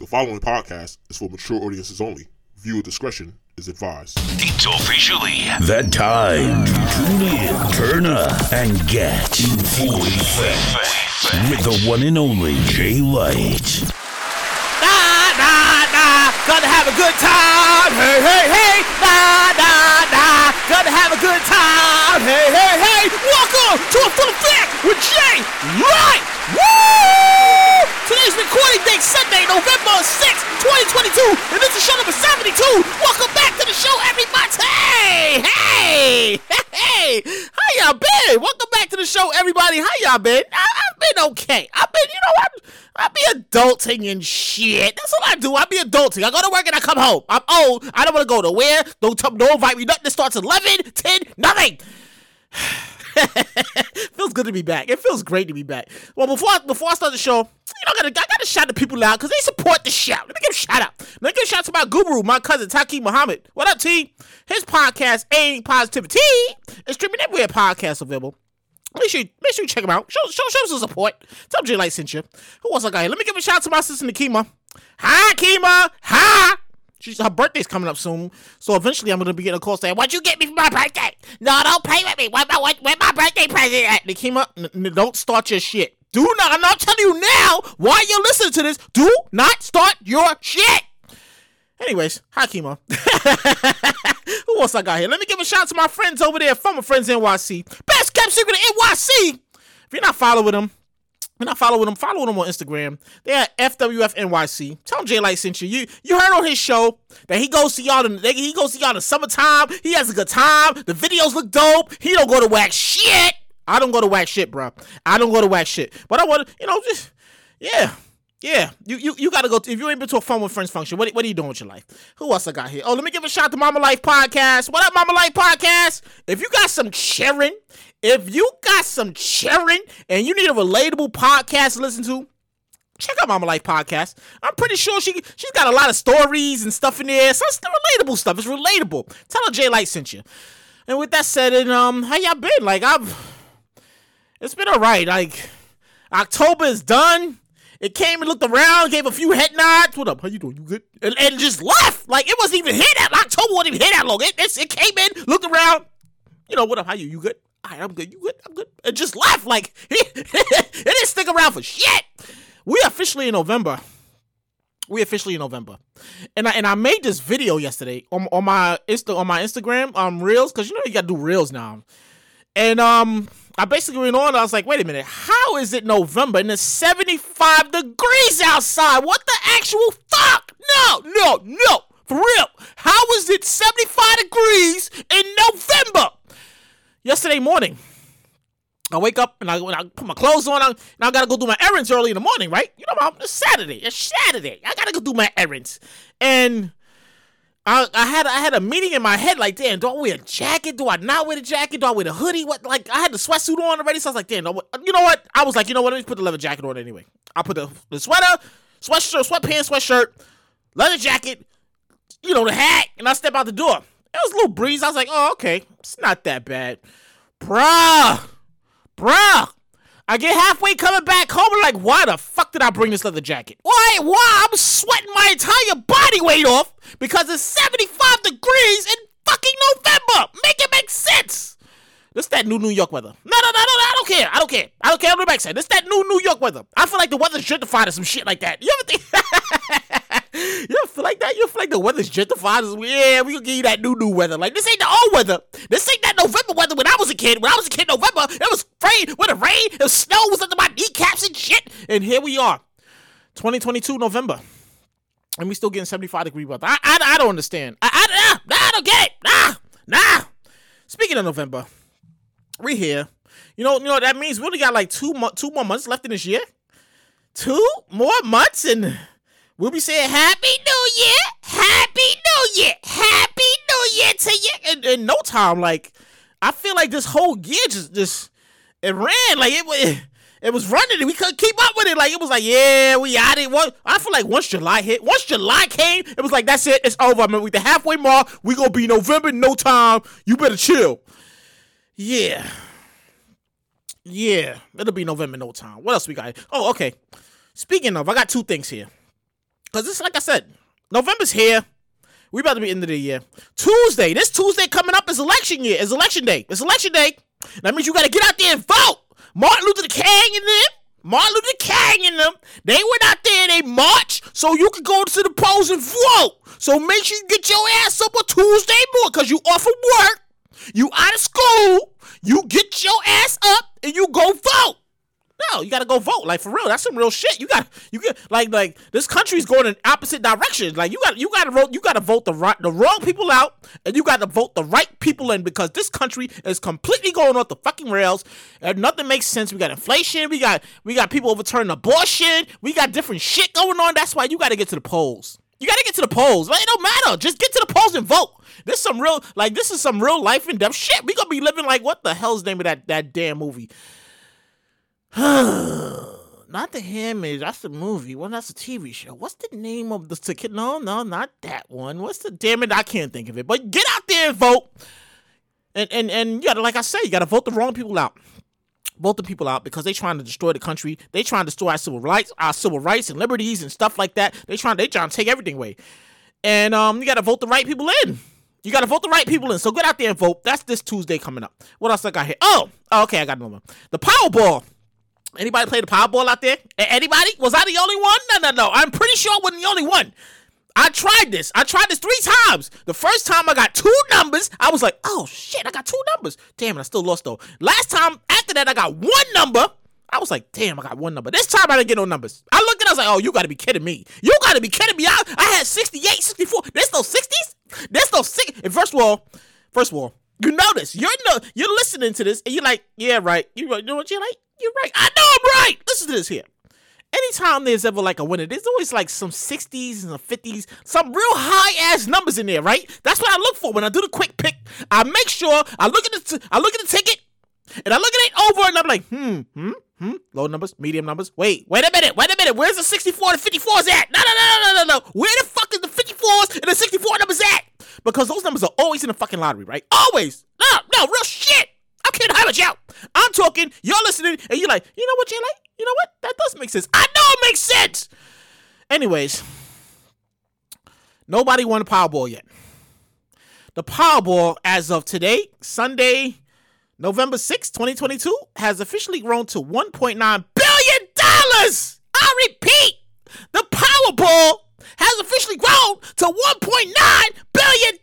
The following podcast is for mature audiences only. Viewer discretion is advised. It's officially that time to tune in, turn up, and get in full effect with the one and only Jay Light. Nah, nah, nah, gonna have a good time. Hey, hey, hey, nah, nah, nah, gonna have a good time. Hey, hey, hey, welcome to a full effect with Jay Light. Woo! Today's recording date Sunday, November 6th, 2022, and this is show number 72. Welcome back to the show, everybody. Hey, hey, hey, how y'all been? Welcome back to the show, everybody. How y'all been? I, I've been okay. I've been, you know, I, I be adulting and shit. That's what I do. I be adulting. I go to work and I come home. I'm old. I don't want to go nowhere. Don't, t- don't invite me. Nothing starts at 11, 10, nothing. feels good to be back. It feels great to be back. Well, before I, before I start the show, you know, I gotta, I gotta shout the people out because they support the show. Let me give a shout out. Let me give a shout out to my guru, my cousin Taki Muhammad. What up, T? His podcast, Ain't Positivity, is streaming everywhere podcasts available. Make sure, you, make sure you check him out. Show, show, show some support. Tell Jay Light sent you. Who else I got here? Let me give a shout out to my sister Nikima. Hi, Kima. Hi. She's, her birthday's coming up soon, so eventually I'm gonna be getting a call saying, "What'd you get me for my birthday? No, don't play with me. Where my what, where my birthday present at?" Nikima, n- n- don't start your shit. Do not. I'm not telling you now. While you're listening to this, do not start your shit. Anyways, hi Kima. Who else I got here? Let me give a shout out to my friends over there from my friends NYC. Best kept secret in NYC. If you're not following them, you're not following them, follow them on Instagram. They're at FWF NYC. Tell them Jay Light sent you. You you heard on his show that he goes to y'all in they, he goes to y'all in the summertime. He has a good time. The videos look dope. He don't go to whack shit. I don't go to whack shit, bro. I don't go to whack shit. But I want you know, just yeah. Yeah, you, you you gotta go. To, if you ain't been to a fun with friends function, what what are you doing with your life? Who else I got here? Oh, let me give a shout out to Mama Life Podcast. What up, Mama Life Podcast? If you got some cheering, if you got some cheering, and you need a relatable podcast to listen to, check out Mama Life Podcast. I'm pretty sure she she's got a lot of stories and stuff in there. Some stuff relatable stuff. It's relatable. Tell her Jay Light sent you. And with that said, and um, how y'all been? Like I've, it's been alright. Like October is done. It came and looked around, gave a few head nods. What up? How you doing? You good? And, and just left. Like it wasn't even here that October wasn't even here that long. It, it came in, looked around. You know what up? How you? You good? All right, I'm good. You good? I'm good. And just left. Like it didn't stick around for shit. We officially in November. We officially in November, and I and I made this video yesterday on, on my Insta on my Instagram um reels because you know you gotta do reels now, and um I basically went on. I was like, wait a minute, how is it November and it's 75 degrees outside? What the actual fuck? No, no, no, for real. How is it 75 degrees in November? Yesterday morning, I wake up and I, when I put my clothes on, I, and I gotta go do my errands early in the morning, right? You know, it's Saturday. It's Saturday. I gotta go do my errands, and I, I had I had a meeting in my head like, damn, do I wear a jacket? Do I not wear the jacket? Do I wear the hoodie? What like I had the sweatsuit on already, so I was like, damn, you know what? I was like, you know what? Let me put the leather jacket on anyway. I put the, the sweater, sweatshirt, sweatpants, sweatshirt, leather jacket, you know, the hat, and I step out the door. It was a little breeze. I was like, oh, okay, it's not that bad, bruh, bruh. I get halfway coming back home like, why the fuck did I bring this leather jacket? Why? Why? I'm sweating my entire body weight off because it's 75 degrees in fucking November. Make it make sense. This that new New York weather. No, no, no, no, no. I don't care. I don't care. I don't care. I'm back This that new New York weather. I feel like the weather's gentrified or some shit like that. You ever think? you ever feel like that? You feel like the weather's gentrified? Yeah, we gonna give you that new new weather. Like this ain't the old weather. This ain't that November weather when I was a kid. When I was a kid, November it was rain. When it it was snow was under my kneecaps and shit. And here we are, 2022 November. And we still getting 75 degree weather. I, I, I don't understand. I, I, I don't get it. Nah, nah. Speaking of November, we here. You know, you know what that means? We only got like two mo- two more months left in this year. Two more months, and we'll be saying Happy New Year, Happy New Year, Happy New Year to you. In, in no time, like I feel like this whole year just just it ran like it was. It was running and we couldn't keep up with it. Like it was like, yeah, we out it. What I feel like once July hit, once July came, it was like that's it, it's over. I mean, we the halfway mark. We gonna be November no time. You better chill. Yeah. Yeah. It'll be November no time. What else we got? Oh, okay. Speaking of, I got two things here. Because it's like I said, November's here. We about to be end of the year. Tuesday, this Tuesday coming up is election year. It's election day. It's election day. That means you got to get out there and vote. Martin Luther King and them, Martin Luther King and them, they went out there and they marched so you could go to the polls and vote. So make sure you get your ass up on Tuesday morning because you off of work, you out of school, you get your ass up and you go vote. No, you gotta go vote. Like for real, that's some real shit. You got you get like like this country's going in opposite directions. Like you got you gotta vote you gotta vote the right the wrong people out and you gotta vote the right people in because this country is completely going off the fucking rails and nothing makes sense. We got inflation, we got we got people overturning abortion, we got different shit going on. That's why you gotta get to the polls. You gotta get to the polls. Like, it don't matter. Just get to the polls and vote. This some real like this is some real life and death shit. We gonna be living like what the hell's the name of that that damn movie? not the Handmaid. That's the movie. Well, that's a TV show. What's the name of the ticket? No, no, not that one. What's the damn it? I can't think of it. But get out there and vote. And and and you gotta, like I said, you gotta vote the wrong people out. Vote the people out because they trying to destroy the country. They trying to destroy our civil rights, our civil rights and liberties and stuff like that. They trying they trying to take everything away. And um, you gotta vote the right people in. You gotta vote the right people in. So get out there and vote. That's this Tuesday coming up. What else I got here? Oh, oh okay, I got another one. The Powerball. Anybody play the Powerball out there? Anybody? Was I the only one? No, no, no. I'm pretty sure I wasn't the only one. I tried this. I tried this three times. The first time I got two numbers, I was like, oh shit, I got two numbers. Damn it, I still lost though. Last time after that, I got one number. I was like, damn, I got one number. This time I didn't get no numbers. I looked at it, I was like, oh, you gotta be kidding me. You gotta be kidding me. I, I had 68, 64. There's no 60s? There's no six. And first of all, first of all, you notice you're no, you're listening to this and you're like, yeah, right. You, you know what you're like? You're right. I know I'm right. Listen to this here. Anytime there's ever like a winner, there's always like some 60s and the 50s, some real high ass numbers in there, right? That's what I look for when I do the quick pick. I make sure I look at the t- I look at the ticket and I look at it over and I'm like, hmm, hmm, hmm, low numbers, medium numbers. Wait, wait a minute, wait a minute. Where's the 64 and 54s at? No, no, no, no, no, no, no. Where the fuck is the 54s and the 64 numbers at? Because those numbers are always in the fucking lottery, right? Always. No, no, real shit. I'm kidding. How about you? Talking. You're listening, and you're like, you know what, Jay? Like, you know what? That does make sense. I know it makes sense. Anyways, nobody won the Powerball yet. The Powerball, as of today, Sunday, November 6, 2022, has officially grown to $1.9 billion. I repeat, the Powerball has officially grown to $1.9 billion.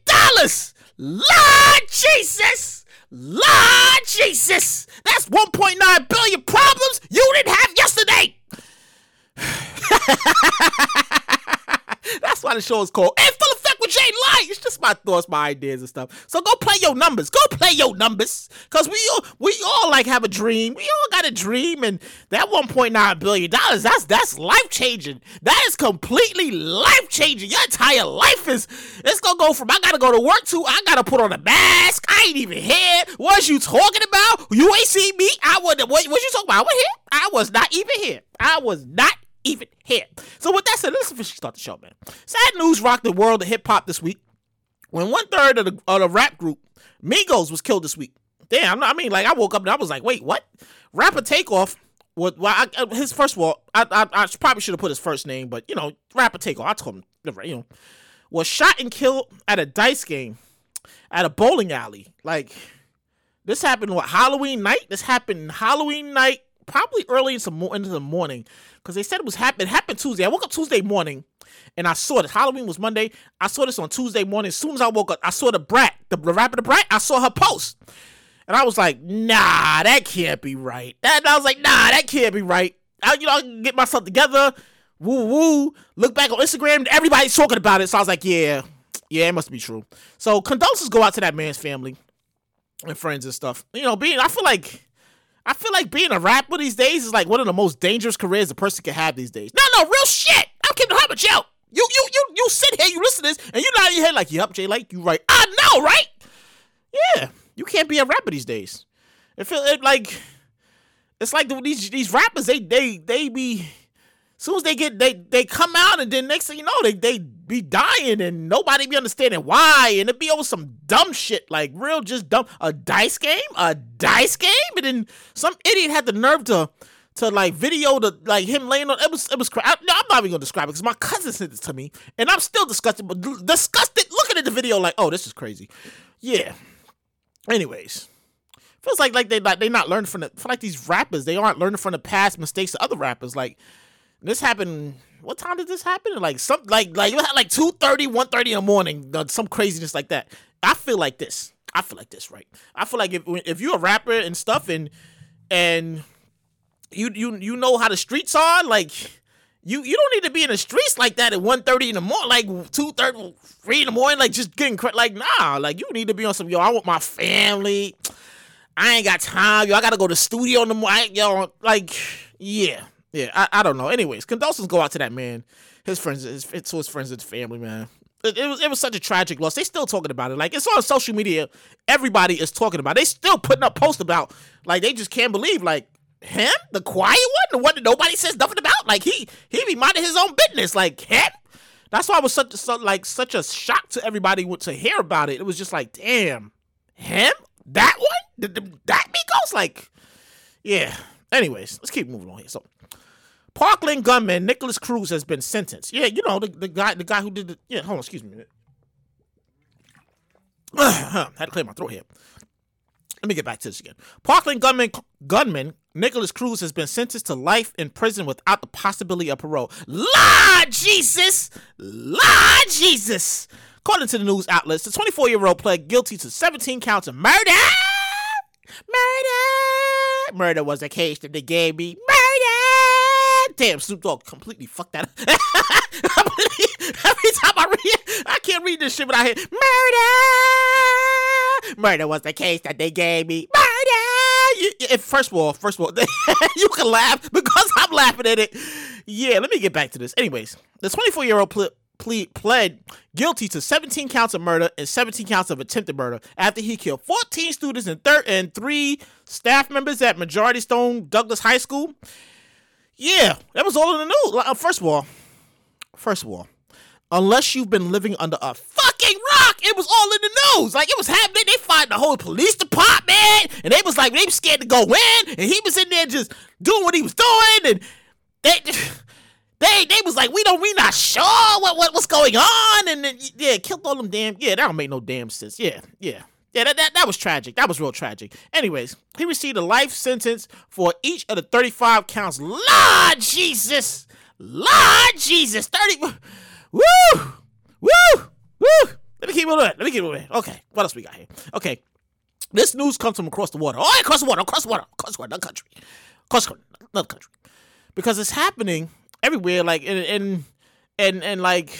Lord Jesus! Lord Jesus! That's 1.9 billion problems you didn't have yesterday! That's why the show is called In Full Effect with Jay Light. It's just my thoughts, my ideas and stuff. So go play your numbers. Go play your numbers. Cause we all we all like have a dream. We all got a dream, and that 1.9 billion dollars, that's that's life changing. That is completely life changing. Your entire life is it's gonna go from I gotta go to work to I gotta put on a mask. I ain't even here. What you talking about? You ain't see me. I was what, what you talking about? I was here. I was not even here. I was not even here. So with that said, let's officially start the show, man. Sad news rocked the world of hip hop this week when one third of the, of the rap group Migos was killed this week. Damn, I mean, like I woke up and I was like, wait, what? Rapper Takeoff. What? Well, I, uh, his first of all, I, I, I probably should have put his first name, but you know, Rapper Takeoff. I told him, you know, was shot and killed at a dice game at a bowling alley. Like this happened what Halloween night? This happened Halloween night, probably early into, into the morning because they said it was happen. It happened Tuesday. I woke up Tuesday morning and I saw this. Halloween was Monday. I saw this on Tuesday morning. As soon as I woke up, I saw the brat, the, the rapper, the brat. I saw her post, and I was like, Nah, that can't be right. That I was like, Nah, that can't be right. I, you know, I get myself together. Woo woo. Look back on Instagram. Everybody's talking about it. So I was like, Yeah, yeah, it must be true. So condolences go out to that man's family and friends and stuff. You know, being I feel like I feel like being a rapper these days is like one of the most dangerous careers a person can have these days. No, no, real shit. I'm keeping how much you. You you you you sit here, you listen to this, and you nod your head like, yep, Jay, like you right. I know, right? Yeah, you can't be a rapper these days. It feel it like it's like the, these these rappers they they they be as soon as they get they they come out and then next thing you know they they be dying and nobody be understanding why and it be over some dumb shit like real just dumb a dice game a dice game and then some idiot had the nerve to to like video the like him laying on. It was it was. Cra- no I, am not even gonna describe it because my cousin sent it to me, and I'm still disgusted. But disgusted looking at the video, like, oh, this is crazy. Yeah. Anyways, feels like like they like they not learning from the. Feel like these rappers they aren't learning from the past mistakes of other rappers. Like this happened. What time did this happen? Like some like like you had like 2.30, 1.30 in the morning. Some craziness like that. I feel like this. I feel like this, right? I feel like if if you're a rapper and stuff and and you you you know how the streets are, like you you don't need to be in the streets like that at 1.30 in the morning, like 2.30, 3 in the morning, like just getting cra- like nah, like you need to be on some yo. I want my family. I ain't got time, yo. I gotta go to the studio in the morning, yo. Like yeah, yeah. I, I don't know. Anyways, condolences go out to that man, his friends, his to his friends and family, man it, it was it was such a tragic loss. They still talking about it. Like it's on social media. Everybody is talking about. It. They still putting up posts about. Like they just can't believe like him, the quiet one, the one that nobody says nothing about. Like he he be minding his own business. Like him. That's why it was such like such a shock to everybody to hear about it. It was just like, damn, him, that one, that Migos, like, yeah. Anyways, let's keep moving on here. So, Parkland gunman Nikolas Cruz has been sentenced. Yeah, you know the, the guy the guy who did the yeah. Hold on, excuse me. had to clear my throat here. Let me get back to this again. Parkland gunman gunman Nikolas Cruz has been sentenced to life in prison without the possibility of parole. Lord Jesus, Lord Jesus. According to the news outlets, the 24 year old pled guilty to 17 counts of murder. Murder. Murder was a case that they gave me. Murder damn, Snoop Dogg completely fucked that up. Every time I read, I can't read this shit without hearing murder. Murder was the case that they gave me. Murder. You, first of all, first of all, you can laugh because I'm laughing at it. Yeah, let me get back to this. Anyways, the 24 year old ple- ple- pled guilty to 17 counts of murder and 17 counts of attempted murder after he killed 14 students and, thir- and three staff members at Marjory Stone Douglas High School. Yeah, that was all in the news. Uh, first of all, first of all, unless you've been living under a fucking rock, it was all in the news. Like it was happening. They fired the whole police department, and they was like they was scared to go in, and he was in there just doing what he was doing, and they. They they was like, we don't we not sure what, what what's going on, and then, yeah, killed all them damn yeah, that don't make no damn sense. Yeah, yeah. Yeah, that, that, that was tragic. That was real tragic. Anyways, he received a life sentence for each of the 35 counts. Lord Jesus! Lord Jesus! 30. Woo! Woo! Woo! Let me keep moving. Let me keep moving. Okay, what else we got here? Okay. This news comes from across the water. Oh, across the water, across the water, across the water, another country. Across another country. Because it's happening everywhere, like, and, and, and, and like,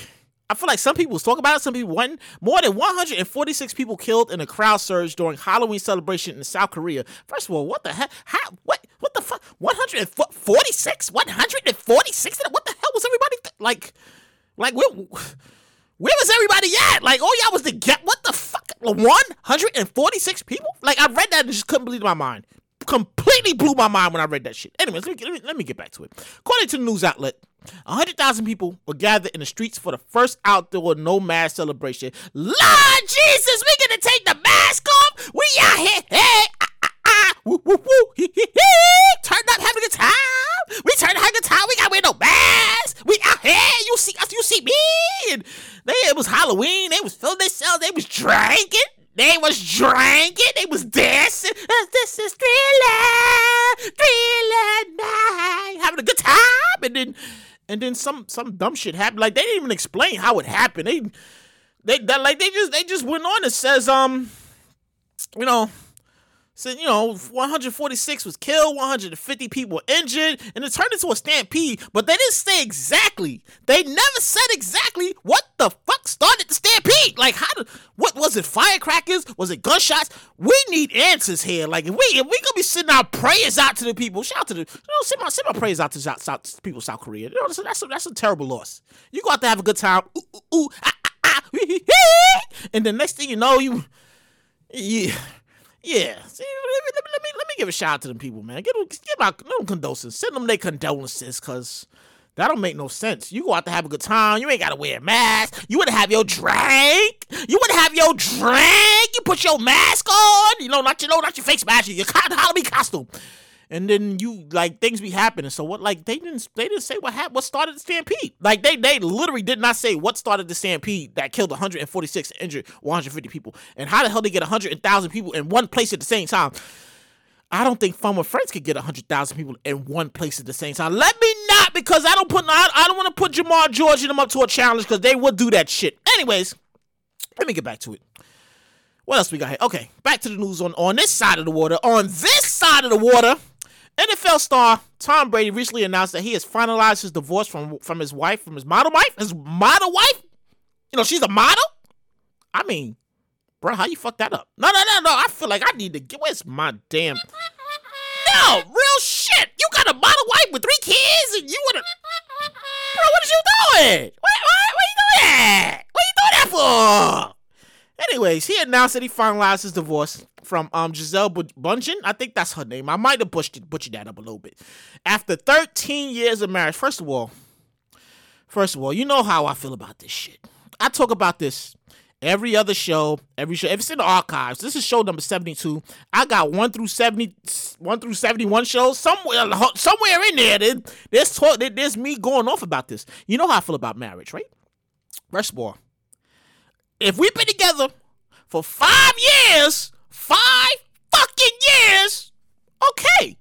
I feel like some people was talking about it. Some people went. More than 146 people killed in a crowd surge during Halloween celebration in South Korea. First of all, what the heck? How? What? What the fuck? 146? 146? What the hell was everybody th- like? Like where? Where was everybody at? Like, oh y'all was the get. What the fuck? 146 people? Like I read that and just couldn't believe my mind. Completely blew my mind when I read that shit. Anyways, let me, let me, let me get back to it. According to the news outlet 100,000 people were gathered in the streets for the first outdoor no mask celebration. Lord Jesus, we gonna take the mask off? We out here, hey, ah, ah, ah, woo, woo, woo, hee, hee, hee, turn up, having a good time. We turn up, having a good time. We got wear no mask. We out here, you see us, you see me. And they, it was Halloween. They was filling themselves. They was drinking. They was drinking. They was dancing. This is thriller, thriller night, having a good time, and then and then some some dumb shit happened. Like they didn't even explain how it happened. They they that like they just they just went on and says um you know said you know 146 was killed 150 people injured and it turned into a stampede but they didn't say exactly. They never said exactly what the fuck started the stampede. Like how did, what was it firecrackers? Was it gunshots? We need answers here. Like if we if we gonna be sending our prayers out to the people shout out to the you know send my send my prayers out to South, South people South Korea. You know that's a, that's a, that's a terrible loss. You go out to have a good time. Ooh, ooh, ooh, ah, ah, ah, and the next thing you know you yeah yeah, See, let, me, let, me, let me give a shout out to them people, man. Give them, give out them condolences. Send them their condolences, cause that don't make no sense. You go out to have a good time. You ain't gotta wear a mask. You wanna have your drink. You wanna have your drink. You put your mask on. You know, not your know, not your face mask. Your Halloween costume. And then you like things be happening. So what? Like they didn't they didn't say what happened. What started the stampede? Like they they literally did not say what started the stampede that killed 146 injured 150 people. And how the hell they get 100,000 people in one place at the same time? I don't think Fun with Friends could get 100,000 people in one place at the same time. Let me not because I don't put I, I don't want to put Jamar George and them up to a challenge because they would do that shit. Anyways, let me get back to it. What else we got here? Okay, back to the news on, on this side of the water. On this side of the water, NFL star Tom Brady recently announced that he has finalized his divorce from from his wife, from his model wife, his model wife. You know, she's a model. I mean, bro, how you fuck that up? No, no, no, no. I feel like I need to get. Where's my damn? No, real shit. You got a model wife with three kids, and you wanna, bro? What are you doing? What, what, what are you doing that? What you doing that for? Anyways, he announced that he finalized his divorce from um Gisele Bundchen. I think that's her name. I might have butchered, butchered that up a little bit. After 13 years of marriage, first of all, first of all, you know how I feel about this shit. I talk about this every other show, every show. If it's in the archives, this is show number 72. I got one through 70, one through 71 shows. Somewhere, somewhere in there, there's talk, there's me going off about this. You know how I feel about marriage, right? First of all, if we've been together for five years, five fucking years, okay.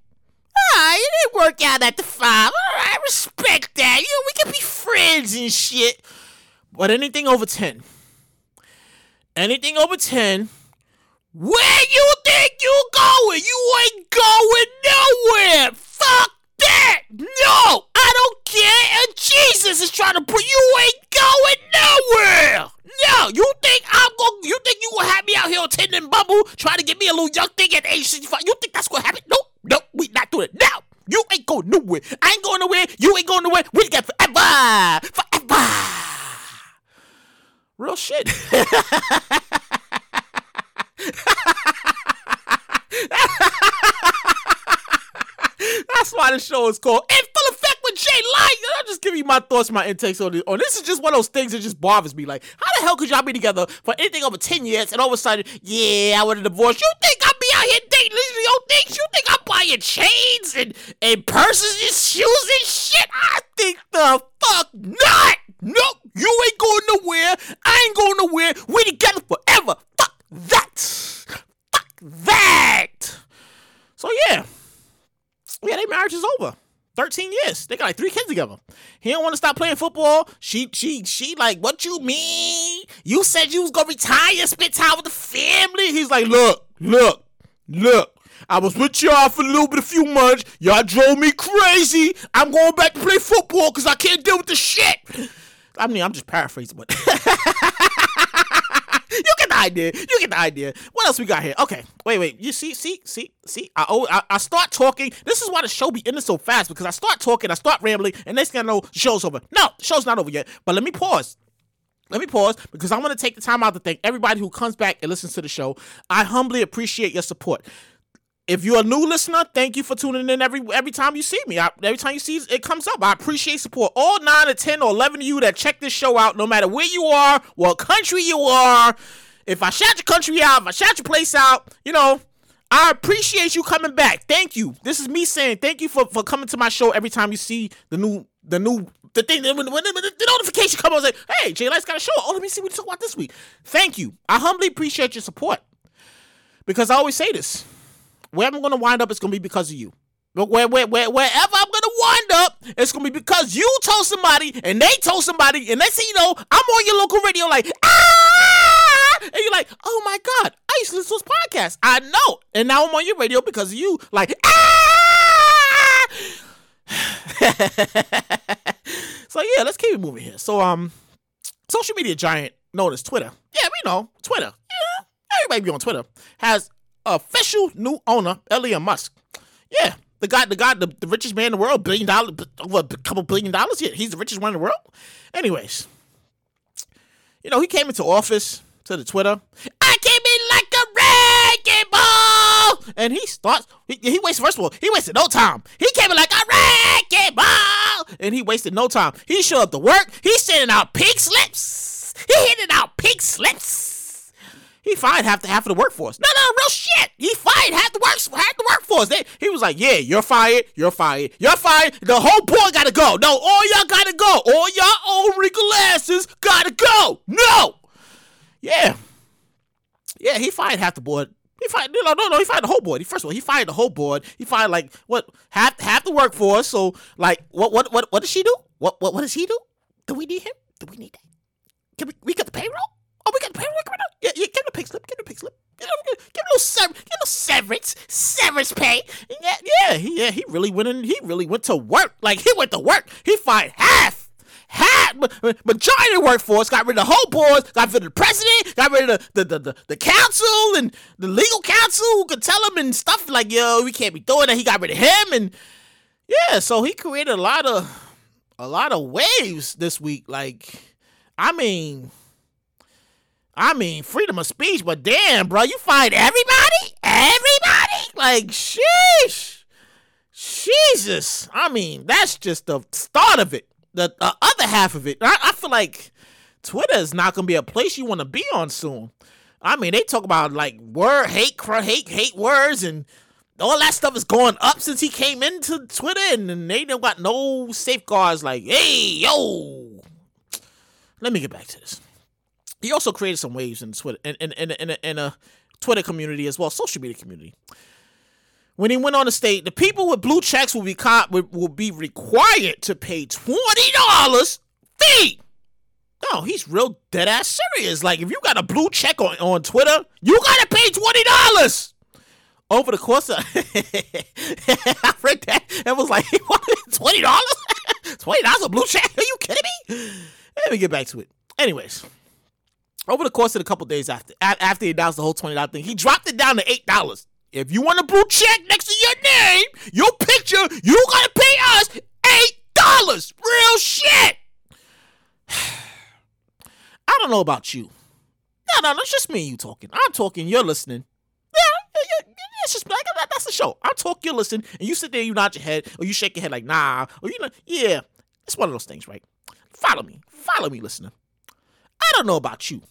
Ah, it didn't work out at the five. All right, respect that. You know, we can be friends and shit. But anything over 10, anything over 10, where you think you going? You ain't going nowhere. Fuck that. No, I don't care. And Jesus is trying to put you ain't going nowhere. No, you think I'm going you think you gonna have me out here and Bumble trying to get me a little young thing at age 65? You think that's gonna happen? Nope, nope, we not doing it. Now, you ain't going nowhere. I ain't going nowhere. You ain't going nowhere. We got forever. Forever. Real shit. That's why the show is called with Jay Light. Uh, I'll just give you my thoughts, my intakes on this. On this is just one of those things that just bothers me. Like, how the hell could y'all be together for anything over 10 years and all of a sudden, yeah, I want a divorce? You think I'll be out here dating these old things? You think I'm buying chains and, and purses and shoes and shit? I think the fuck not. Nope, you ain't going nowhere. I ain't going nowhere. We together forever. Fuck that. Fuck that. So yeah. Yeah, their marriage is over. 13 years. They got like three kids together. He don't want to stop playing football. She, she, she like, what you mean? You said you was gonna retire, spend time with the family. He's like, look, look, look. I was with y'all for a little bit, a few months. Y'all drove me crazy. I'm going back to play football because I can't deal with the shit. I mean, I'm just paraphrasing, but you get the idea. You get the idea. What else we got here? Okay, wait, wait. You see, see, see, see. I oh, I, I start talking. This is why the show be ending so fast because I start talking, I start rambling, and next thing I know, the show's over. No, the show's not over yet. But let me pause. Let me pause because I want to take the time out to thank everybody who comes back and listens to the show. I humbly appreciate your support. If you're a new listener, thank you for tuning in every every time you see me. I, every time you see it comes up, I appreciate support. All nine or ten or eleven of you that check this show out, no matter where you are, what country you are. If I shout your country out, if I shout your place out, you know, I appreciate you coming back. Thank you. This is me saying thank you for, for coming to my show every time you see the new the new the thing when, when, when the notification comes, I was like, hey, Jay Light's got a show. Oh, let me see what you talk about this week. Thank you. I humbly appreciate your support. Because I always say this where I'm gonna wind up it's gonna be because of you. But where, where, where, wherever I'm gonna wind up, it's gonna be because you told somebody and they told somebody, and they say, you know, I'm on your local radio, like, ah, and you're like, oh my god, I used to listen to this podcast. I know, and now I'm on your radio because of you, like, ah. so yeah, let's keep it moving here. So um, social media giant known as Twitter, yeah, we know Twitter, yeah, everybody be on Twitter has official new owner, Elon Musk. Yeah, the guy, the guy, the, the richest man in the world, billion dollars, over a couple billion dollars. Yeah, he's the richest one in the world. Anyways, you know, he came into office to the Twitter. I came in like a wrecking ball, and he starts. He, he wasted first of all, he wasted no time. He came in like a wrecking ball, and he wasted no time. He showed up to work. He's sending out pink slips. He handing out pink slips. He fired half the half of the workforce. No, no, real shit. He fired half the work half the workforce. They, he was like, yeah, you're fired, you're fired, you're fired. The whole board gotta go. No, all y'all gotta go. All y'all old wrinkle asses gotta go. No. Yeah. Yeah, he fired half the board. He fired no no no he fired the whole board. He, first of all, he fired the whole board. He fired like what half half the workforce. So like what what what what does she do? What what what does he do? Do we need him? Do we need that? Can we we got the payroll? Oh, we got right now. Yeah, yeah. Him the pay slip. Him the pay slip. Him, give him a little sever, him a little severance, severance pay. Yeah, yeah, he, yeah. He really went in. He really went to work. Like he went to work. He fired half half majority workforce, got rid of the whole board, got rid of the president, got rid of the the, the, the, council and the legal counsel who could tell him and stuff like, yo, we can't be doing that. He got rid of him and yeah, so he created a lot of a lot of waves this week. Like, I mean, I mean, freedom of speech, but damn, bro, you find everybody, everybody, like, sheesh, Jesus. I mean, that's just the start of it the, the other half of it, I, I feel like Twitter is not gonna be a place you want to be on soon. I mean, they talk about like word hate, hate, hate words, and all that stuff is going up since he came into Twitter, and, and they don't got no safeguards. Like, hey, yo, let me get back to this. He also created some waves in Twitter, in in in, in, a, in a Twitter community as well, social media community when he went on the state, the people with blue checks will be caught, will, will be required to pay twenty dollars fee. No, he's real dead ass serious. Like if you got a blue check on, on Twitter, you gotta pay twenty dollars. Over the course of I read that and was like, twenty dollars? twenty dollars a blue check? Are you kidding me? Let me get back to it. Anyways, over the course of a couple days after after he announced the whole twenty dollar thing, he dropped it down to eight dollars. If you want a blue check next to your name, your picture, you gotta pay us eight dollars. Real shit. I don't know about you. No, no, that's just me and you talking. I'm talking, you're listening. Yeah, it's just like that's the show. I talk, you're listening, and you sit there, you nod your head, or you shake your head like nah, or you know, yeah. It's one of those things, right? Follow me, follow me, listener. I don't know about you,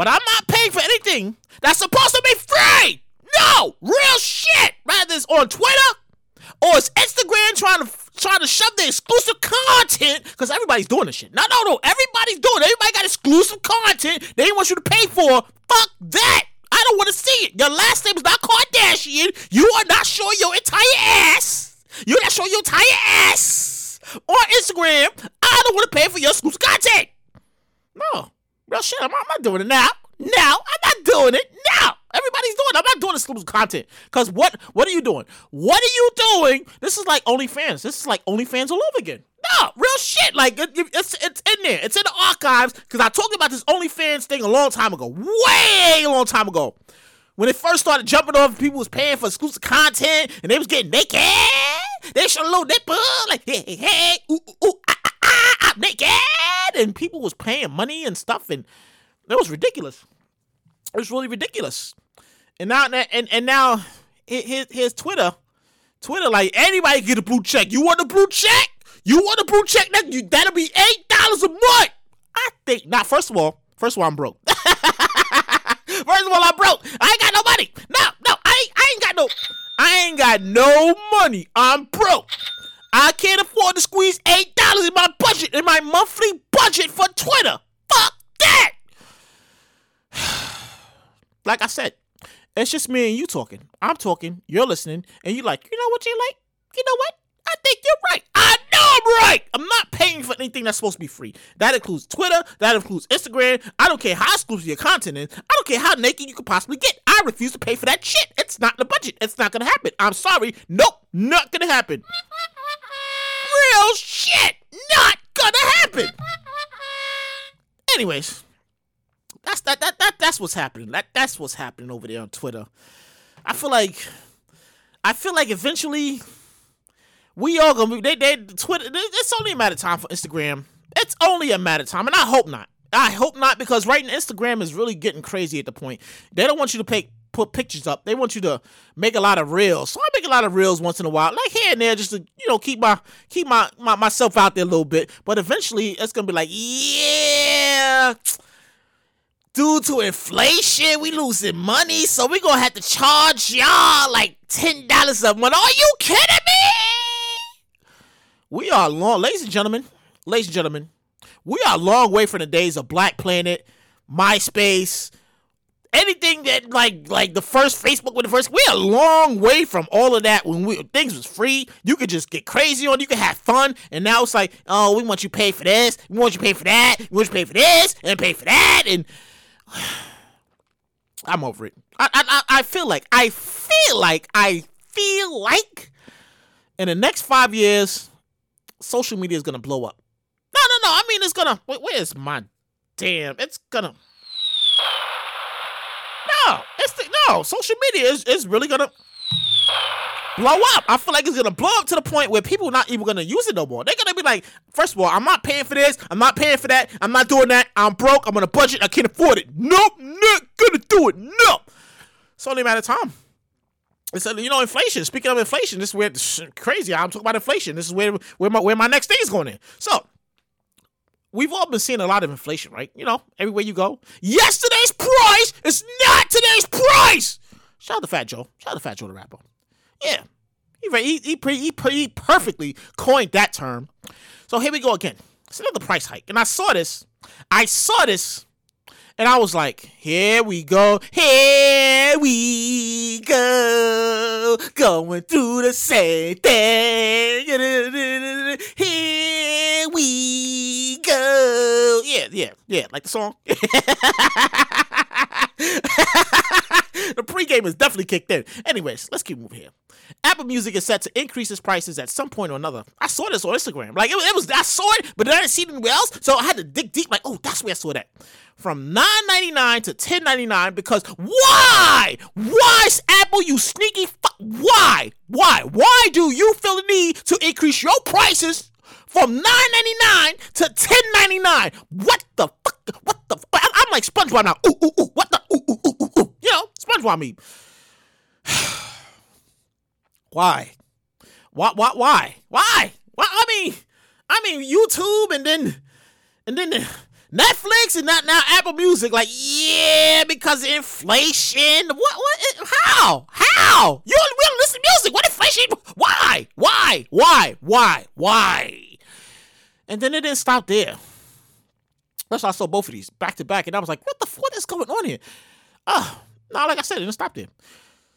but I'm not paying for anything that's supposed to be free. No, real shit. Rather it's on Twitter or it's Instagram trying to trying to shove the exclusive content because everybody's doing this shit. No, no, no. Everybody's doing it. Everybody got exclusive content they want you to pay for. Fuck that. I don't want to see it. Your last name is not Kardashian. You are not showing your entire ass. You're not showing your entire ass on Instagram. I don't want to pay for your exclusive content. No, real shit. I'm, I'm not doing it now. Now I'm not doing it now. Everybody's doing. It. I'm not doing exclusive content because what? What are you doing? What are you doing? This is like OnlyFans. This is like OnlyFans all over again. No, real shit. Like it, it's it's in there. It's in the archives because I talked about this OnlyFans thing a long time ago, way long time ago. When it first started jumping off, people was paying for exclusive content and they was getting naked. They showed a little nipple, like hey, hey, hey, ooh, ooh, ooh ah, ah, ah, naked, and people was paying money and stuff, and it was ridiculous. It was really ridiculous. And now, and and now, his his Twitter, Twitter like anybody get a blue check. You want a blue check? You want a blue check? That you that'll be eight dollars a month. I think. Now, first of all, first of all, I'm broke. first of all, I'm broke. I ain't got no money. No, no, I ain't, I ain't got no. I ain't got no money. I'm broke. I can't afford to squeeze eight dollars in my budget in my monthly budget for Twitter. Fuck that. like I said, it's just me and you talking. I'm talking, you're listening, and you're like, you know what you like? You know what? I think you're right. I know I'm right. I'm not paying for anything that's supposed to be free. That includes Twitter. That includes Instagram. I don't care how exclusive your content is. I don't care how naked you could possibly get. I refuse to pay for that shit. It's not in the budget. It's not gonna happen. I'm sorry. Nope. Not gonna happen. Real shit. Not gonna happen. Anyways, that's that, that that that's what's happening. That that's what's happening over there on Twitter. I feel like I feel like eventually we all gonna be they they Twitter. It's only a matter of time for Instagram. It's only a matter of time, and I hope not. I hope not because right now Instagram is really getting crazy at the point they don't want you to pay put pictures up. They want you to make a lot of reels. So I make a lot of reels once in a while, like here and there, just to you know keep my keep my, my myself out there a little bit. But eventually, it's gonna be like, yeah, due to inflation, we losing money, so we gonna have to charge y'all like ten dollars a month. Are you kidding me? We are long, ladies and gentlemen, ladies and gentlemen, we are a long way from the days of Black Planet, MySpace, anything that like like the first Facebook with the first. We're a long way from all of that when we things was free. You could just get crazy on. You could have fun, and now it's like, oh, we want you to pay for this, we want you to pay for that, we want you to pay for this, and pay for that, and I'm over it. I, I I feel like I feel like I feel like in the next five years, social media is gonna blow up. No, no, no. I mean, it's gonna. Wait, where's my damn? It's gonna. No, no. Social media is is really gonna blow up. I feel like it's gonna blow up to the point where people are not even gonna use it no more. They're gonna be like, first of all, I'm not paying for this. I'm not paying for that. I'm not doing that. I'm broke. I'm on a budget. I can't afford it. Nope, not gonna do it. No. It's only a matter of time. It's you know inflation. Speaking of inflation, this is where crazy. I'm talking about inflation. This is where where my where my next thing is going in. So we've all been seeing a lot of inflation, right? You know, everywhere you go. Yesterday's price is not today's price. Shout out to Fat Joe. Shout out to Fat Joe the rapper. Yeah, he he he, he, perfectly coined that term. So here we go again. It's another price hike, and I saw this. I saw this and I was like, here we go, here we go, going through the same thing. Here we go. Yeah, yeah, yeah, like the song. the pregame is definitely kicked in. Anyways, let's keep moving here. Apple Music is set to increase its prices at some point or another. I saw this on Instagram. Like it, it was, I saw it, but I didn't see it anywhere else. So I had to dig deep. Like, oh, that's where I saw that. From $9.99 to $10.99 because why? Why, Apple, you sneaky fuck? Why? Why? Why do you feel the need to increase your prices from $9.99 to $10.99? What the fuck? What the? Fuck? I'm like SpongeBob now. Ooh, ooh, ooh. What the? Ooh, ooh, ooh, ooh, ooh. You know, SpongeBob me. Why? Why? Why? Why? Why? I mean, I mean YouTube and then and then Netflix and not now Apple Music. Like, yeah, because inflation. What? What? How? How? You don't listen to music. What inflation? Why? Why? Why? Why? Why? And then it didn't stop there. That's why I saw both of these back to back, and I was like, what the what is going on here? Oh, no, like I said, it didn't stop there.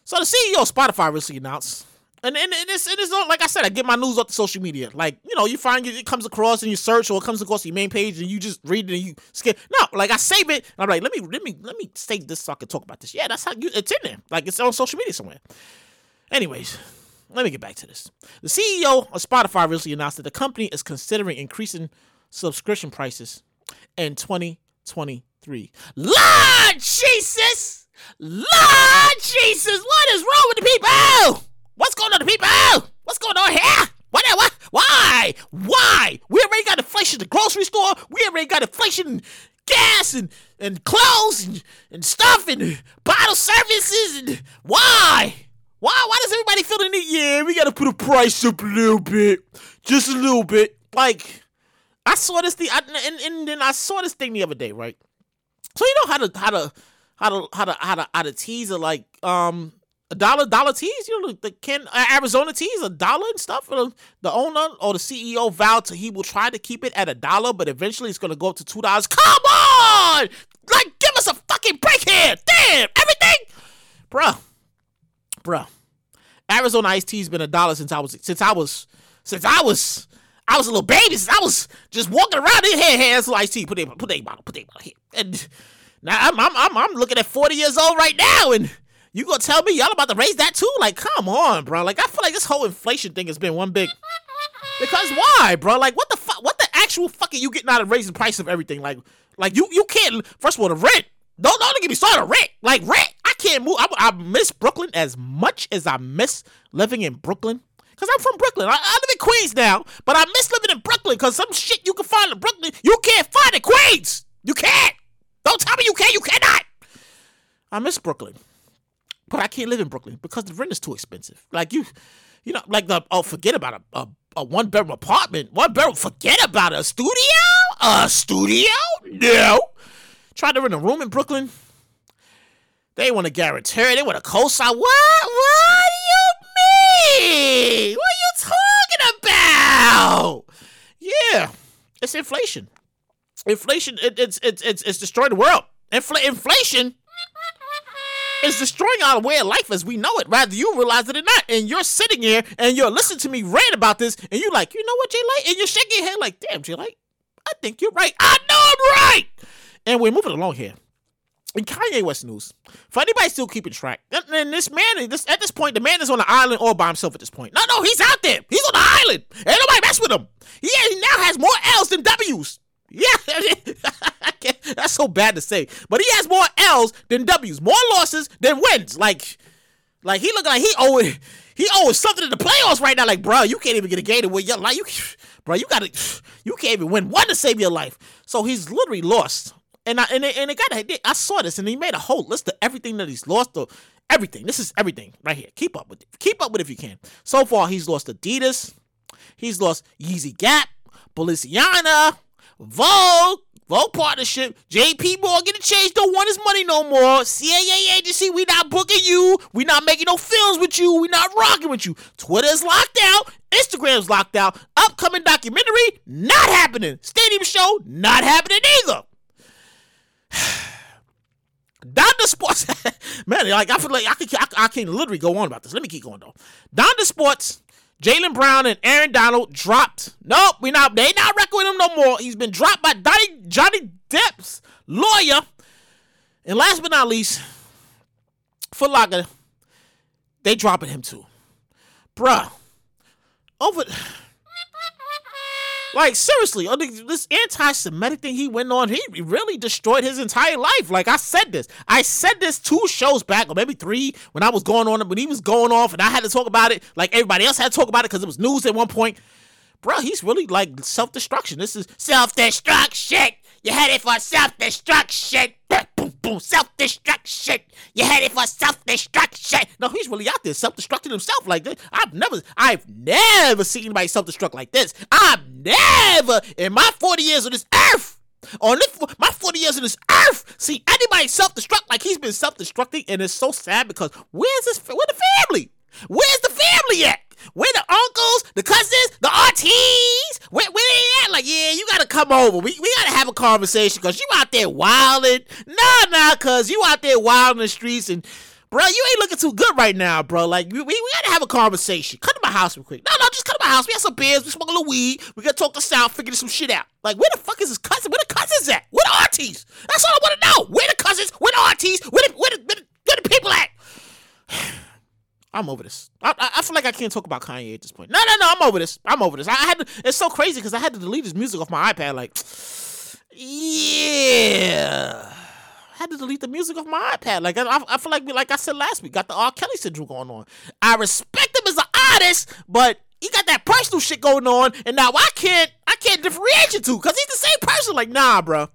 So the CEO of Spotify recently announced and, and, and it's, it is like I said, I get my news off the social media. Like, you know, you find it, it comes across and you search or it comes across your main page and you just read it and you skip. No, like I save it and I'm like, let me let me let me save this so I can talk about this. Yeah, that's how you it's in there. Like it's on social media somewhere. Anyways, let me get back to this. The CEO of Spotify recently announced that the company is considering increasing subscription prices in 2023. Lord Jesus! Lord Jesus! What is wrong with the people? What's going on, people? What's going on here? What? What? Why? Why? We already got inflation at the grocery store. We already got inflation in gas and, and clothes and, and stuff and bottle services. And why? Why? Why does everybody feel the need? Yeah, we got to put a price up a little bit, just a little bit. Like I saw this thing, and, and then I saw this thing the other day, right? So you know how to how to how to how to how to how to tease a like um a dollar dollar teas. You know the Ken uh, Arizona teas a dollar and stuff. The owner or the CEO vowed to he will try to keep it at a dollar, but eventually it's gonna go up to two dollars. Come on, like give us a fucking break here. Damn everything, bruh, bruh. Arizona iced tea's been a dollar since I was since I was since I was. I was a little baby. Since I was just walking around in here, hands iced tea. Put a put a bottle, put a bottle here. And now I'm, I'm I'm I'm looking at 40 years old right now, and you gonna tell me y'all about to raise that too? Like, come on, bro. Like, I feel like this whole inflation thing has been one big. Because why, bro? Like, what the fuck? What the actual fuck are you getting out of raising the price of everything? Like, like you you can't. First of all, the rent. Don't don't get me started. Rent, like rent. I can't move. I, I miss Brooklyn as much as I miss living in Brooklyn. Cause I'm from Brooklyn. I, I live in Queens now, but I miss living in Brooklyn. Cause some shit you can find in Brooklyn, you can't find in Queens. You can't. Don't tell me you can't. You cannot. I miss Brooklyn but I can't live in Brooklyn because the rent is too expensive. Like you, you know, like the oh, forget about a, a, a one bedroom apartment, one bedroom. Forget about a studio, a studio. No, tried to rent a room in Brooklyn. They want to guarantee. They want to co-sign. What? What do you mean? What are you talking about? Yeah, it's inflation. Inflation. It, it's it's it's it's destroying the world. Infl- inflation is destroying our way of life as we know it, whether you realize it or not. And you're sitting here and you're listening to me rant about this, and you're like, you know what, Jay Light? And you're shaking your head like, damn, Jay Light, I think you're right. I know I'm right. And we're moving along here. In Kanye West news, for anybody still keeping track, and this man, this, at this point, the man is on the island all by himself at this point. No, no, he's out there. He's on the island. Ain't nobody mess with him. He, he now has more L's than W's. Yeah, that's so bad to say, but he has more L's than W's, more losses than wins. Like, like he look like he owe he owes something in the playoffs right now. Like, bro, you can't even get a game to win your life. You, bro, you gotta, you can't even win one to save your life. So he's literally lost. And I and it, and it got I saw this and he made a whole list of everything that he's lost. Or everything. This is everything right here. Keep up with it. Keep up with it if you can. So far, he's lost Adidas. He's lost Yeezy Gap, Balenciaga, Vogue, Vogue partnership. JP Morgan Chase don't want his money no more. CAA agency, we not booking you. We not making no films with you. We not rocking with you. Twitter's locked out. Instagram's locked out. Upcoming documentary, not happening. Stadium show, not happening either. Donda Sports, man, like I feel like I can I, I can literally go on about this. Let me keep going though. Donda Sports Jaylen Brown and Aaron Donald dropped. Nope, we not. They not recording him no more. He's been dropped by Donnie, Johnny Depp's lawyer. And last but not least, Foot they dropping him too, bruh. Over. Like seriously, uh, this anti-Semitic thing he went on, he really destroyed his entire life. Like I said this, I said this two shows back, or maybe three, when I was going on it when he was going off, and I had to talk about it. Like everybody else had to talk about it because it was news at one point. Bro, he's really like self-destruction. This is self-destruction. You headed for self-destruction. Boom, boom, self-destruction. You headed for self-destruction. No, he's really out there self-destructing himself like this. I've never, I've never seen anybody self-destruct like this. I've never, in my 40 years on this earth, on this, my 40 years on this earth, see anybody self-destruct like he's been self-destructing, and it's so sad because where's this, where the family? Where's the family at? Where the uncles, the cousins, the aunties? Where, where they at? Like, yeah, you gotta come over. We, we gotta have a conversation because you out there wilding. Nah, nah, cuz you out there wilding the streets and bro, you ain't looking too good right now, bro. Like, we, we, we, gotta have a conversation. Come to my house real quick. No, no, just come to my house. We have some beers. We smoke a little weed. We gotta talk to South, figure some shit out. Like, where the fuck is his cousin? Where the cousins at? Where the aunties? That's all I wanna know. Where the cousins? Where the aunties? Where the, where the, where the, where the people at? I'm over this. I, I, feel like I can't talk about Kanye at this point. No, no, no. I'm over this. I'm over this. I, had to. It's so crazy because I had to delete his music off my iPad. Like, yeah, I had to delete the music off my iPad. Like, I, I feel like, like I said last week, got the R. Kelly syndrome going on. I respect him as an artist, but he got that personal shit going on, and now I can't, I can't differentiate you two because he's the same person. Like, nah, bro.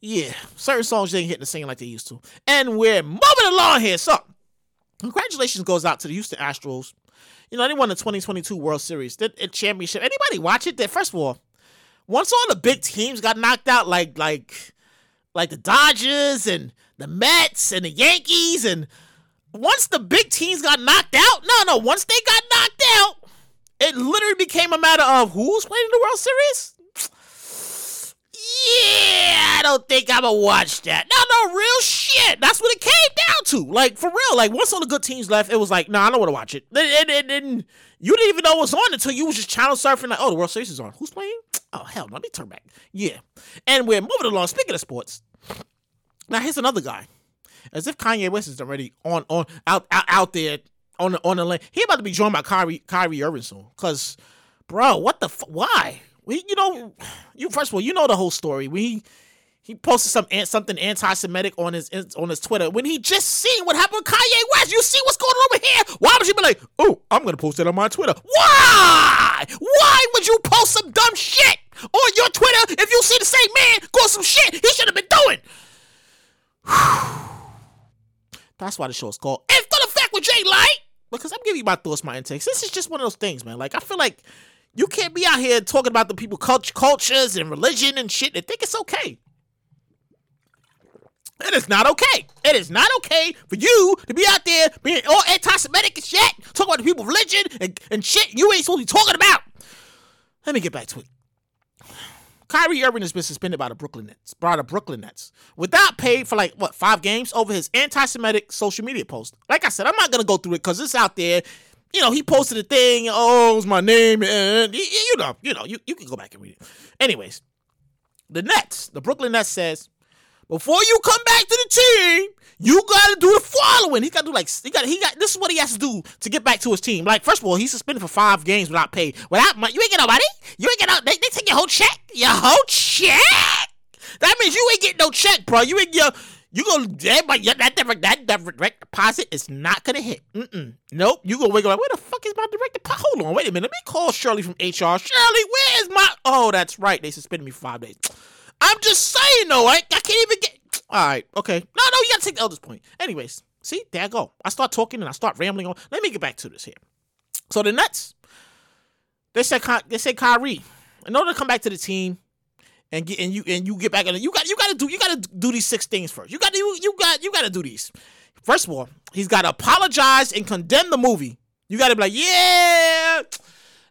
Yeah, certain songs ain't hitting the same like they used to, and we're moving along here. So congratulations goes out to the Houston Astros. You know, they won the 2022 World Series, the, championship. Anybody watch it? That first of all, once all the big teams got knocked out, like like like the Dodgers and the Mets and the Yankees, and once the big teams got knocked out, no, no, once they got knocked out, it literally became a matter of who's playing in the World Series. Yeah, I don't think I'ma watch that. No, no, real shit. That's what it came down to. Like for real. Like once all the good teams left, it was like, no, nah, I don't want to watch it. And, and, and, you didn't even know it was on until you was just channel surfing. Like, oh, the World Series is on. Who's playing? Oh hell, no, let me turn back. Yeah, and we're moving along. Speaking of sports, now here's another guy. As if Kanye West is already on on out out, out there on the on the lane. He about to be joined by Kyrie Kyrie Irving soon. Cause, bro, what the f- why? We, you know, you first of all, you know the whole story. We he posted some something anti-Semitic on his on his Twitter when he just seen what happened with Kanye West. You see what's going on over here? Why would you be like, oh, I'm gonna post it on my Twitter? Why? Why would you post some dumb shit on your Twitter if you see the same man go some shit he should have been doing? That's why the show is called After the Fact with Jay Light. Because I'm giving you my thoughts, my intakes. This is just one of those things, man. Like I feel like you can't be out here talking about the people cult- cultures and religion and shit and think it's okay. It is not okay. It is not okay for you to be out there being all anti-Semitic and shit, talking about the people religion and, and shit you ain't supposed to be talking about. Let me get back to it. Kyrie Irving has been suspended by the Brooklyn Nets, by the Brooklyn Nets, without pay for like what five games over his anti-Semitic social media post. Like I said, I'm not gonna go through it because it's out there. You know, he posted a thing. Oh, it's my name, and you know, you know, you, you can go back and read it. Anyways, the Nets, the Brooklyn Nets says before you come back to the team, you gotta do the following. He gotta do like he got he got this is what he has to do to get back to his team. Like first of all, he's suspended for five games without pay. Without money, you ain't get no money. You ain't get no. They, they take your whole check. Your whole check. That means you ain't getting no check, bro. You ain't your. You gonna everybody that direct that direct deposit is not gonna hit. Mm-mm. Nope. You gonna wake up like, where the fuck is my direct deposit? Hold on, wait a minute. Let me call Shirley from HR. Shirley, where is my? Oh, that's right. They suspended me for five days. I'm just saying though, I, I can't even get. All right, okay. No, no, you gotta take the eldest point. Anyways, see, there I go. I start talking and I start rambling on. Let me get back to this here. So the Nets, they said they said Kyrie, in order to come back to the team and get and you and you get back in, you got you got to do you got to do these six things first. You got to you, you got you got to do these. First of all, he's got to apologize and condemn the movie. You got to be like, yeah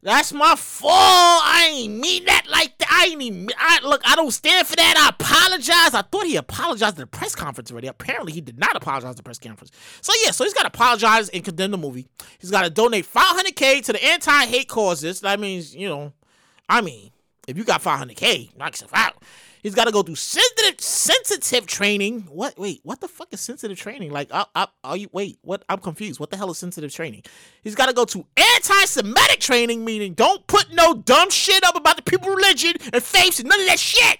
that's my fault. I ain't mean that like that. I ain't even. I, look, I don't stand for that. I apologize. I thought he apologized at the press conference already. Apparently, he did not apologize at the press conference. So yeah, so he's got to apologize and condemn the movie. He's got to donate 500k to the anti-hate causes. That means you know, I mean, if you got 500k, knock yourself out. He's got to go through sensitive sensitive training. What? Wait, what the fuck is sensitive training? Like, I, I, are you? Wait, what? I'm confused. What the hell is sensitive training? He's got to go to anti-Semitic training, meaning don't put no dumb shit up about the people, religion, and faiths, and none of that shit.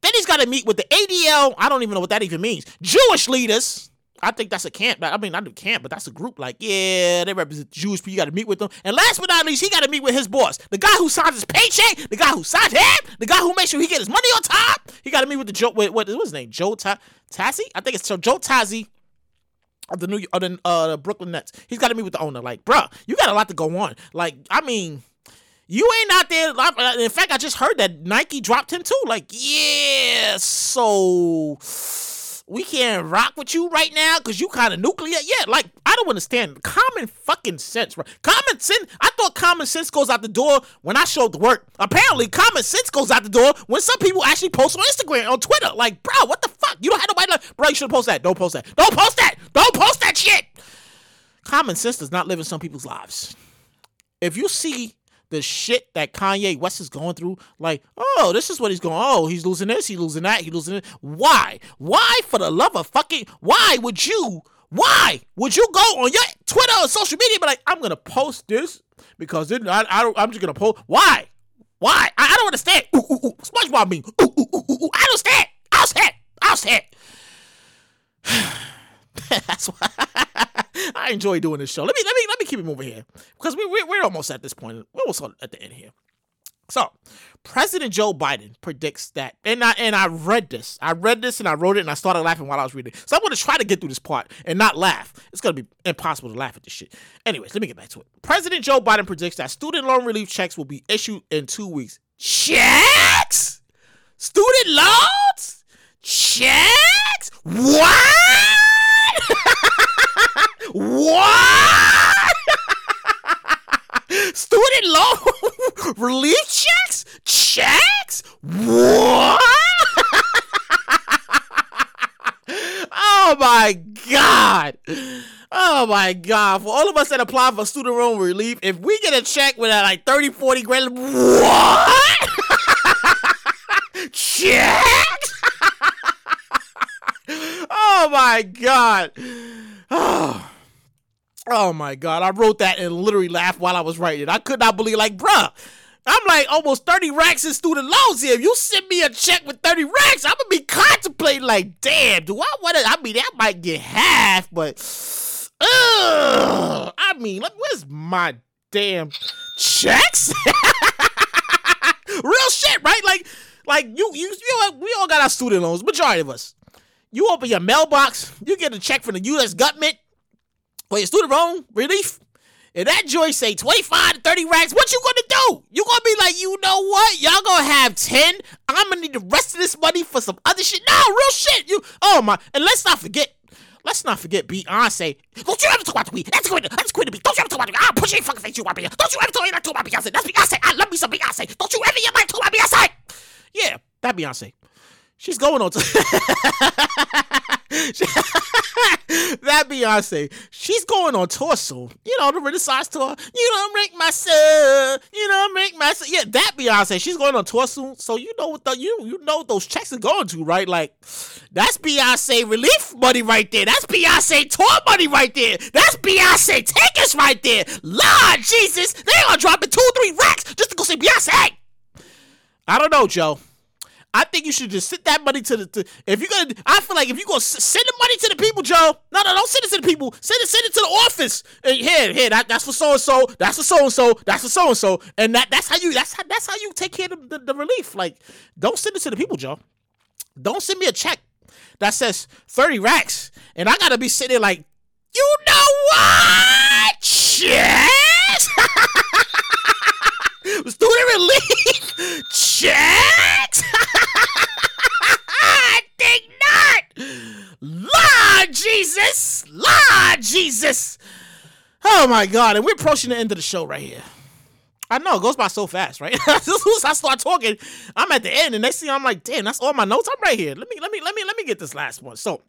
Then he's got to meet with the ADL. I don't even know what that even means. Jewish leaders. I think that's a camp. I mean, not a camp, but that's a group. Like, yeah, they represent Jewish people. You got to meet with them. And last but not least, he got to meet with his boss, the guy who signs his paycheck, the guy who signs him, the guy who makes sure he get his money on time. He got to meet with the Joe. What, what was his name? Joe Tassie? I think it's Joe Tassie of the New of the, uh, the Brooklyn Nets. He's got to meet with the owner. Like, bruh, you got a lot to go on. Like, I mean. You ain't out there. In fact, I just heard that Nike dropped him too. Like, yeah, so we can't rock with you right now because you kind of nuclear. Yeah, like I don't understand common fucking sense, right? Common sense. I thought common sense goes out the door when I showed the work. Apparently, common sense goes out the door when some people actually post on Instagram, on Twitter. Like, bro, what the fuck? You don't have nobody like, bro. You should post that. Don't post that. Don't post that. Don't post that shit. Common sense does not live in some people's lives. If you see the shit that Kanye West is going through. Like, oh, this is what he's going. Oh, he's losing this, he's losing that, he's losing it. Why? Why for the love of fucking? Why would you? Why would you go on your Twitter or social media? But like, I'm gonna post this because it, I, I, I'm just gonna post. Why? Why? I, I don't understand. Ooh, ooh, ooh. SpongeBob mean. Ooh, ooh, ooh, ooh. I don't understand. I'll stand. I'll stand. That's why I enjoy doing this show. Let me let me let me keep it moving here because we, we we're almost at this point. We're almost at the end here. So, President Joe Biden predicts that, and I and I read this. I read this and I wrote it and I started laughing while I was reading. So I'm going to try to get through this part and not laugh. It's going to be impossible to laugh at this shit. Anyways, let me get back to it. President Joe Biden predicts that student loan relief checks will be issued in two weeks. Checks? Student loans? Checks? What? What? Student loan relief checks? Checks? What? oh my God. Oh my God. For all of us that apply for student loan relief, if we get a check with uh, like 30, 40 grand, what? Checks? oh my God. Oh. Oh my god, I wrote that and literally laughed while I was writing it. I could not believe, like, bruh, I'm like almost 30 racks in student loans here. If you send me a check with 30 racks, I'm gonna be contemplating, like, damn, do I wanna? I mean, I might get half, but, ugh, I mean, where's my damn checks? Real shit, right? Like, like you, you, you know, we all got our student loans, majority of us. You open your mailbox, you get a check from the U.S. government for your student loan relief, and that joy say 25 to 30 racks, what you gonna do? You gonna be like, you know what? Y'all gonna have 10. I'm gonna need the rest of this money for some other shit. No, real shit. You oh my and let's not forget. Let's not forget Beyonce. Don't you ever talk about the weed. That's queen. That's queen to be. Don't you ever talk about the I'll push your fucking face you about Beyonce. Don't you ever talk about, talk about Beyonce. That's Beyonce. I love me some Beyonce. Don't you ever in my talk about Beyonce. Yeah, that Beyonce. She's going on to that Beyonce. She's going on tour soon. You know the Renaissance tour. You don't make my son. You don't make my son. Yeah, that Beyonce. She's going on tour soon. So you know what the you you know those checks are going to right? Like that's Beyonce relief money right there. That's Beyonce tour money right there. That's Beyonce tickets right there. Lord Jesus, they are dropping two three racks just to go see Beyonce. I don't know, Joe. I think you should just send that money to the. To, if you're gonna, I feel like if you're gonna send the money to the people, Joe. No, no, don't send it to the people. Send it, send it to the office. Hey, here, here. That, that's for so and so. That's for so and so. That's for so and so. And that that's how you. That's how that's how you take care of the, the, the relief. Like, don't send it to the people, Joe. Don't send me a check that says thirty racks, and I gotta be sitting there like, you know what? Yes. Student relief checks. I think not. Lord Jesus, Lord Jesus. Oh my God! And we're approaching the end of the show right here. I know it goes by so fast, right? as soon as I start talking, I'm at the end, and next thing I'm like, damn, that's all my notes. I'm right here. Let me, let me, let me, let me get this last one. So,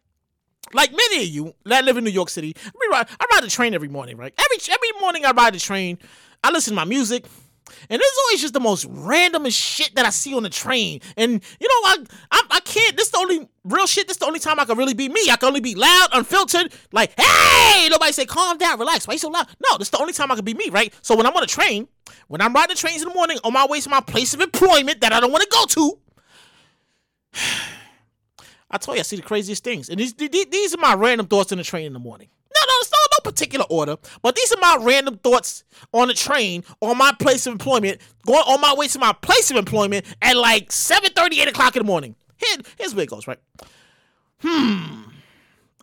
like many of you that live in New York City, I ride, I ride the train every morning, right? Every every morning I ride the train. I listen to my music. And it's always just the most randomest shit that I see on the train. And you know, I, I I can't. This is the only real shit. This is the only time I can really be me. I can only be loud, unfiltered. Like, hey, nobody say, calm down, relax. Why you so loud? No, this is the only time I can be me, right? So when I'm on a train, when I'm riding the trains in the morning on my way to my place of employment that I don't want to go to. I told you I see the craziest things, and these these are my random thoughts in the train in the morning. No, no, it's not no particular order, but these are my random thoughts on the train on my place of employment, going on my way to my place of employment at like 7 30, 8 o'clock in the morning. Here, here's where it goes, right? Hmm.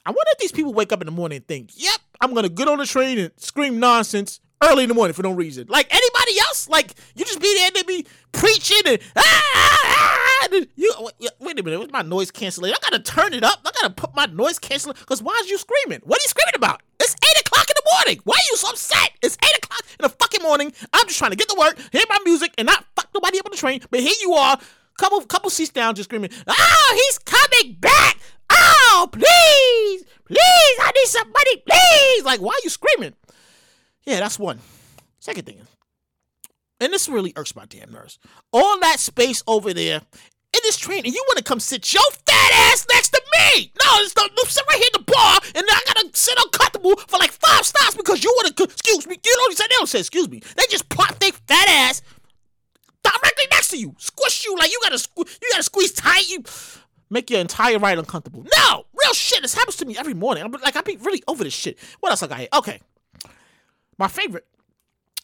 I wonder if these people wake up in the morning and think, yep, I'm gonna get on the train and scream nonsense early in the morning for no reason. Like anybody else, like you just be there they be preaching and ah, ah, ah, you wait a minute, what's my noise canceling? I gotta turn it up. I gotta put my noise canceling because why is you screaming? What are you screaming about? It's eight o'clock in the morning. Why are you so upset? It's eight o'clock in the fucking morning. I'm just trying to get to work, hear my music, and not fuck nobody up on the train. But here you are, couple couple seats down, just screaming, "Oh, he's coming back! Oh, please, please, I need somebody, please!" Like, why are you screaming? Yeah, that's one. Second thing, and this really irks my damn nerves. All that space over there in this train, and you want to come sit your fat ass next to me? No, it's the, sit right here in the bar, and I gotta sit uncomfortable for like five stops because you want to. Excuse me, you know what They don't say excuse me. They just plop their fat ass directly next to you, squish you like you gotta you gotta squeeze tight. You make your entire ride uncomfortable. No, real shit. This happens to me every morning. I'm like I be really over this shit. What else I got here? Okay, my favorite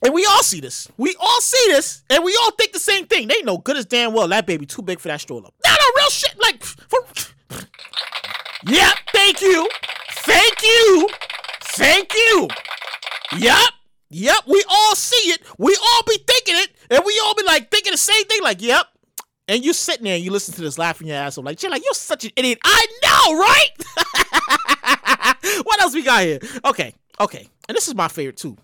and we all see this. We all see this, and we all think the same thing. They know good as damn well that baby too big for that stroller. No, no, real shit. Like, for... yep. Thank you. Thank you. Thank you. Yep. Yep. We all see it. We all be thinking it, and we all be like thinking the same thing. Like, yep. And you sitting there and you listen to this laughing your ass off, like, you're like, you're such an idiot. I know, right? what else we got here? Okay, okay. And this is my favorite too.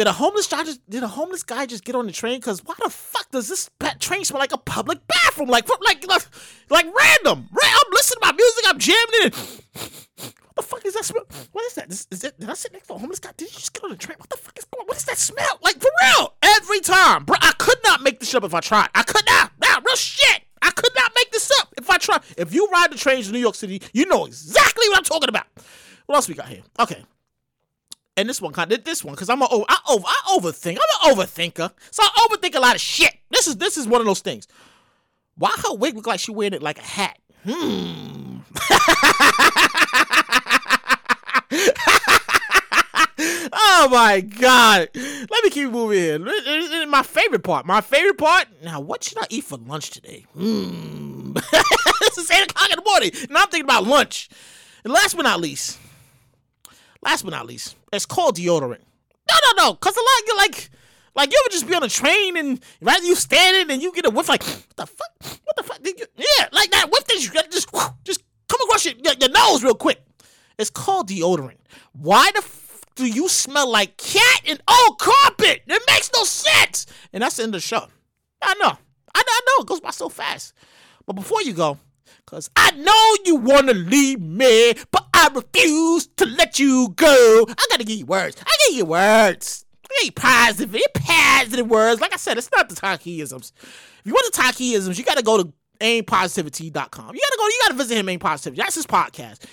Did a homeless guy just did a homeless guy just get on the train? Cause why the fuck does this train smell like a public bathroom? Like like like, like random. I'm listening to my music. I'm jamming it. What the fuck is that smell? What is that? Is, is that? Did I sit next to a homeless guy? Did you just get on the train? What the fuck is going? What is that smell? Like for real? Every time, bro. I could not make this up if I tried. I could not. Nah, real shit. I could not make this up if I tried. If you ride the trains in New York City, you know exactly what I'm talking about. What else we got here? Okay and this one kind of this one because I'm a oh I over I overthink. I'm an overthinker, so I overthink a lot of shit. This is this is one of those things. Why her wig look like she wearing it like a hat? Hmm. oh my god! Let me keep moving here. My favorite part. My favorite part. Now, what should I eat for lunch today? Hmm. it's eight o'clock in the morning, and I'm thinking about lunch. And last but not least, last but not least, it's called deodorant. No, no, no. Cause a lot you like like you ever just be on a train and rather you standing and you get a whiff like what the fuck? What the fuck? Yeah, like that whiff that you just just come across your, your, your nose real quick. It's called deodorant. Why the f- do you smell like cat and old carpet? It makes no sense. And that's the end of the show. I know. I, I know it goes by so fast. But before you go, because I know you want to leave me, but I refuse to let you go. I got to give you words. I give you words. I give positive, positive words. Like I said, it's not the Takiisms. If you want the Takiisms, you got to go to aimpositivity.com. You got to go, you got to visit him, Aim Positivity. That's his podcast.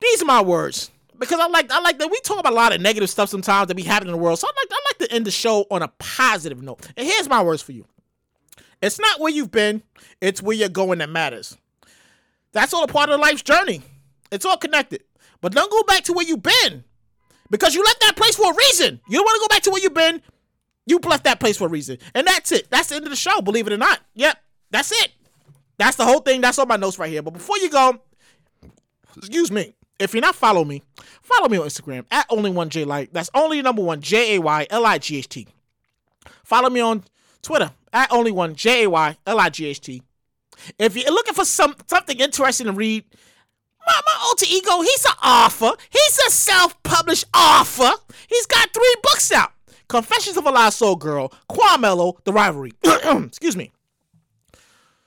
These are my words because I like I like that we talk about a lot of negative stuff sometimes that be happening in the world. So I like I like to end the show on a positive note. And here's my words for you. It's not where you've been, it's where you're going that matters. That's all a part of life's journey. It's all connected. But don't go back to where you've been. Because you left that place for a reason. You don't want to go back to where you've been. You left that place for a reason. And that's it. That's the end of the show, believe it or not. Yep. That's it. That's the whole thing. That's all my notes right here. But before you go, excuse me. If you're not following me, follow me on Instagram at only one J Light. That's only number one J A Y L I G H T. Follow me on Twitter at only one J A Y L I G H T. If you're looking for some something interesting to read, my, my alter ego, he's an author. He's a self-published author. He's got three books out. Confessions of a Lost Soul Girl, Quamelo, The Rivalry. Excuse me.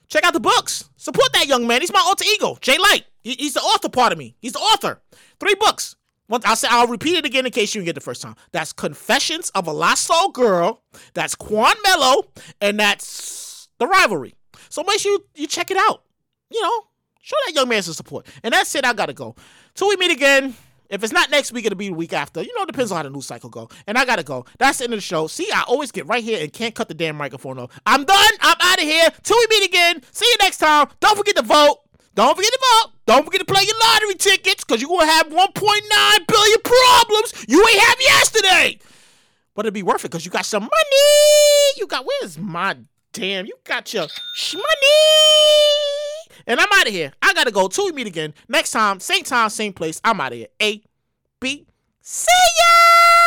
Check out the books. Support that young man. He's my alter ego, Jay Light. He, he's the author part of me. He's the author. Three books. Once I'll say I'll repeat it again in case you didn't get the first time. That's Confessions of a Lost Soul Girl. That's Quan Mello, and that's The Rivalry. So make sure you, you check it out. You know, show that young man some support. And that's it. I gotta go. Till we meet again. If it's not next week, it'll be the week after. You know, it depends on how the news cycle go. And I gotta go. That's the end of the show. See, I always get right here and can't cut the damn microphone off. I'm done. I'm out of here. Till we meet again. See you next time. Don't forget to vote. Don't forget to vote. Don't forget to play your lottery tickets because you're gonna have 1.9 billion problems you ain't have yesterday. But it'll be worth it because you got some money. You got where's my damn? You got your money. And I'm out of here. I gotta go. Till we meet again. Next time, same time, same place. I'm out of here. A, B, see ya!